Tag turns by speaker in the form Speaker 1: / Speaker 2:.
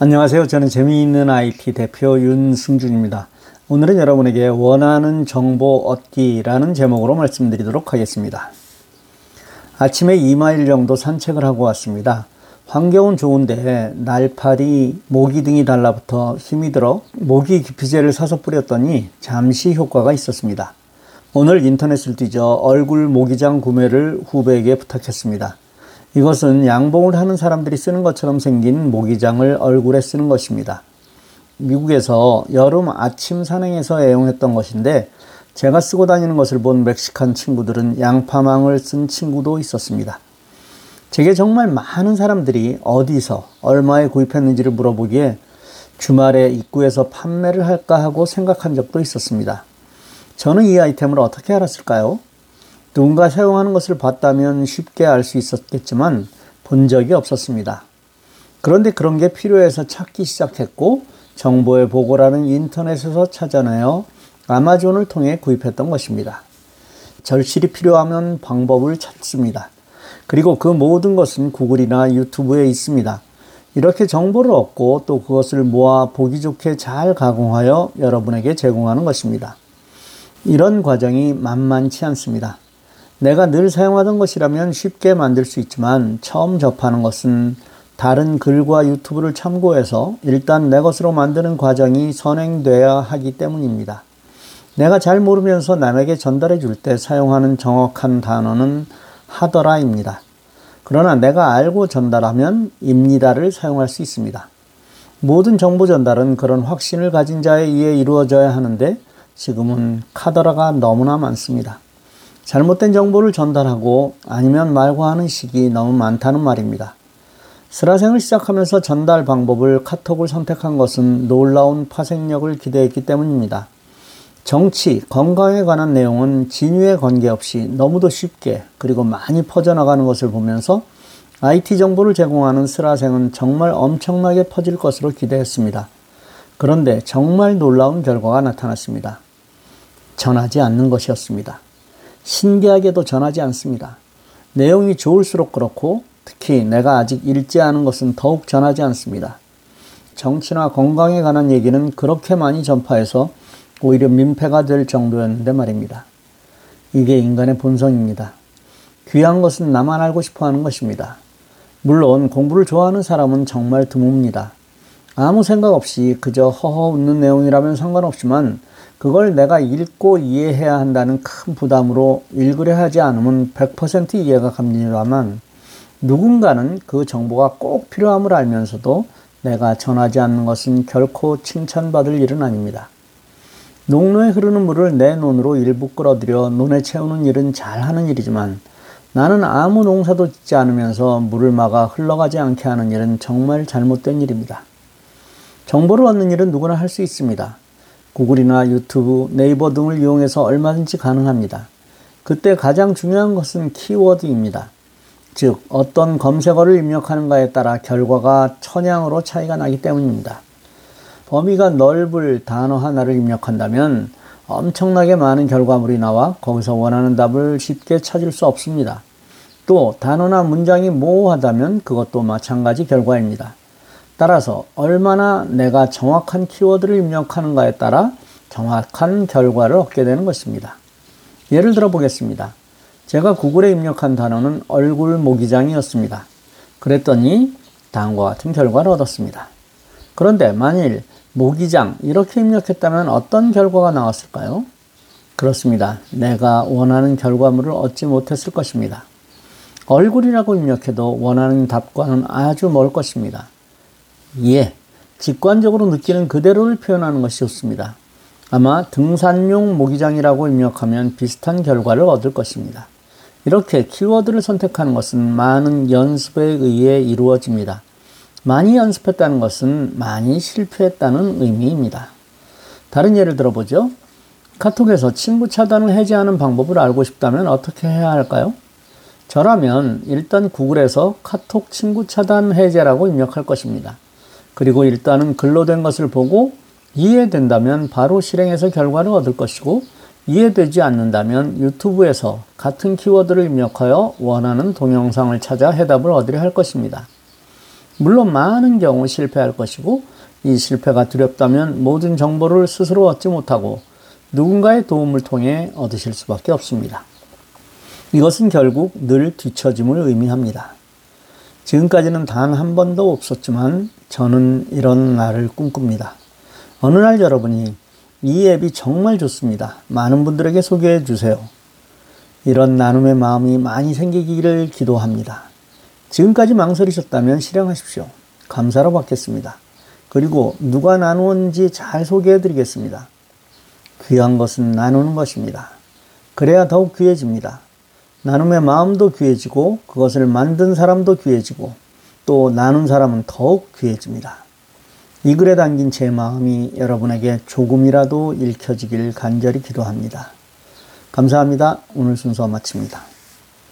Speaker 1: 안녕하세요. 저는 재미있는 IT 대표 윤승준입니다. 오늘은 여러분에게 원하는 정보 얻기라는 제목으로 말씀드리도록 하겠습니다. 아침에 2마일 정도 산책을 하고 왔습니다. 환경은 좋은데 날파리, 모기 등이 달라붙어 힘이 들어 모기 기피제를 사서 뿌렸더니 잠시 효과가 있었습니다. 오늘 인터넷을 뒤져 얼굴 모기장 구매를 후배에게 부탁했습니다. 이것은 양봉을 하는 사람들이 쓰는 것처럼 생긴 모기장을 얼굴에 쓰는 것입니다. 미국에서 여름 아침 산행에서 애용했던 것인데 제가 쓰고 다니는 것을 본 멕시칸 친구들은 양파망을 쓴 친구도 있었습니다. 제게 정말 많은 사람들이 어디서 얼마에 구입했는지를 물어보기에 주말에 입구에서 판매를 할까 하고 생각한 적도 있었습니다. 저는 이 아이템을 어떻게 알았을까요? 누군가 사용하는 것을 봤다면 쉽게 알 수 있었겠지만 본 적이 없었습니다. 그런데 그런 게 필요해서 찾기 시작했고 정보의 보고라는 인터넷에서 찾아내어 아마존을 통해 구입했던 것입니다. 절실히 필요하면 방법을 찾습니다. 그리고 그 모든 것은 구글이나 유튜브에 있습니다. 이렇게 정보를 얻고 또 그것을 모아 보기 좋게 잘 가공하여 여러분에게 제공하는 것입니다. 이런 과정이 만만치 않습니다. 내가 늘 사용하던 것이라면 쉽게 만들 수 있지만 처음 접하는 것은 다른 글과 유튜브를 참고해서 일단 내 것으로 만드는 과정이 선행돼야 하기 때문입니다. 내가 잘 모르면서 남에게 전달해 줄 때 사용하는 정확한 단어는 하더라입니다. 그러나 내가 알고 전달하면 입니다를 사용할 수 있습니다. 모든 정보 전달은 그런 확신을 가진 자에 의해 이루어져야 하는데 지금은 카더라가 너무나 많습니다. 잘못된 정보를 전달하고 아니면 말고 하는 식이 너무 많다는 말입니다. 스라생을 시작하면서 전달 방법을 카톡을 선택한 것은 놀라운 파생력을 기대했기 때문입니다. 정치, 건강에 관한 내용은 진위에 관계없이 너무도 쉽게 그리고 많이 퍼져나가는 것을 보면서 IT 정보를 제공하는 스라생은 정말 엄청나게 퍼질 것으로 기대했습니다. 그런데 정말 놀라운 결과가 나타났습니다. 전하지 않는 것이었습니다. 신기하게도 전하지 않습니다. 내용이 좋을수록 그렇고 특히 내가 아직 읽지 않은 것은 더욱 전하지 않습니다. 정치나 건강에 관한 얘기는 그렇게 많이 전파해서 오히려 민폐가 될 정도였는데 말입니다. 이게 인간의 본성입니다. 귀한 것은 나만 알고 싶어 하는 것입니다. 물론 공부를 좋아하는 사람은 정말 드뭅니다. 아무 생각 없이 그저 허허 웃는 내용이라면 상관없지만 그걸 내가 읽고 이해해야 한다는 큰 부담으로 읽으려 하지 않으면 100% 이해가 갑니다만 누군가는 그 정보가 꼭 필요함을 알면서도 내가 전하지 않는 것은 결코 칭찬받을 일은 아닙니다. 농로에 흐르는 물을 내 논으로 일부 끌어들여 논에 채우는 일은 잘하는 일이지만 나는 아무 농사도 짓지 않으면서 물을 막아 흘러가지 않게 하는 일은 정말 잘못된 일입니다. 정보를 얻는 일은 누구나 할 수 있습니다. 구글이나 유튜브, 네이버 등을 이용해서 얼마든지 가능합니다. 그때 가장 중요한 것은 키워드입니다. 즉, 어떤 검색어를 입력하는가에 따라 결과가 천양으로 차이가 나기 때문입니다. 범위가 넓을 단어 하나를 입력한다면 엄청나게 많은 결과물이 나와 거기서 원하는 답을 쉽게 찾을 수 없습니다. 또 단어나 문장이 모호하다면 그것도 마찬가지 결과입니다. 따라서 얼마나 내가 정확한 키워드를 입력하는가에 따라 정확한 결과를 얻게 되는 것입니다. 예를 들어 보겠습니다. 제가 구글에 입력한 단어는 얼굴 모기장이었습니다. 그랬더니 다음과 같은 결과를 얻었습니다. 그런데 만일 모기장 이렇게 입력했다면 어떤 결과가 나왔을까요? 그렇습니다. 내가 원하는 결과물을 얻지 못했을 것입니다. 얼굴이라고 입력해도 원하는 답과는 아주 멀 것입니다. 예, 직관적으로 느끼는 그대로를 표현하는 것이 좋습니다. 아마 등산용 모기장이라고 입력하면 비슷한 결과를 얻을 것입니다. 이렇게 키워드를 선택하는 것은 많은 연습에 의해 이루어집니다. 많이 연습했다는 것은 많이 실패했다는 의미입니다. 다른 예를 들어보죠. 카톡에서 친구 차단을 해제하는 방법을 알고 싶다면 어떻게 해야 할까요? 저라면 일단 구글에서 카톡 친구 차단 해제라고 입력할 것입니다. 그리고 일단은 글로 된 것을 보고 이해된다면 바로 실행해서 결과를 얻을 것이고 이해되지 않는다면 유튜브에서 같은 키워드를 입력하여 원하는 동영상을 찾아 해답을 얻으려 할 것입니다. 물론 많은 경우 실패할 것이고 이 실패가 두렵다면 모든 정보를 스스로 얻지 못하고 누군가의 도움을 통해 얻으실 수밖에 없습니다. 이것은 결국 늘 뒤처짐을 의미합니다. 지금까지는 단 한 번도 없었지만 저는 이런 날을 꿈꿉니다. 어느 날 여러분이 이 앱이 정말 좋습니다. 많은 분들에게 소개해 주세요. 이런 나눔의 마음이 많이 생기기를 기도합니다. 지금까지 망설이셨다면 실행하십시오. 감사로 받겠습니다. 그리고 누가 나누었는지 잘 소개해 드리겠습니다. 귀한 것은 나누는 것입니다. 그래야 더욱 귀해집니다. 나눔의 마음도 귀해지고 그것을 만든 사람도 귀해지고 또 나눈 사람은 더욱 귀해집니다. 이 글에 담긴 제 마음이 여러분에게 조금이라도 읽혀지길 간절히 기도합니다. 감사합니다. 오늘 순서 마칩니다.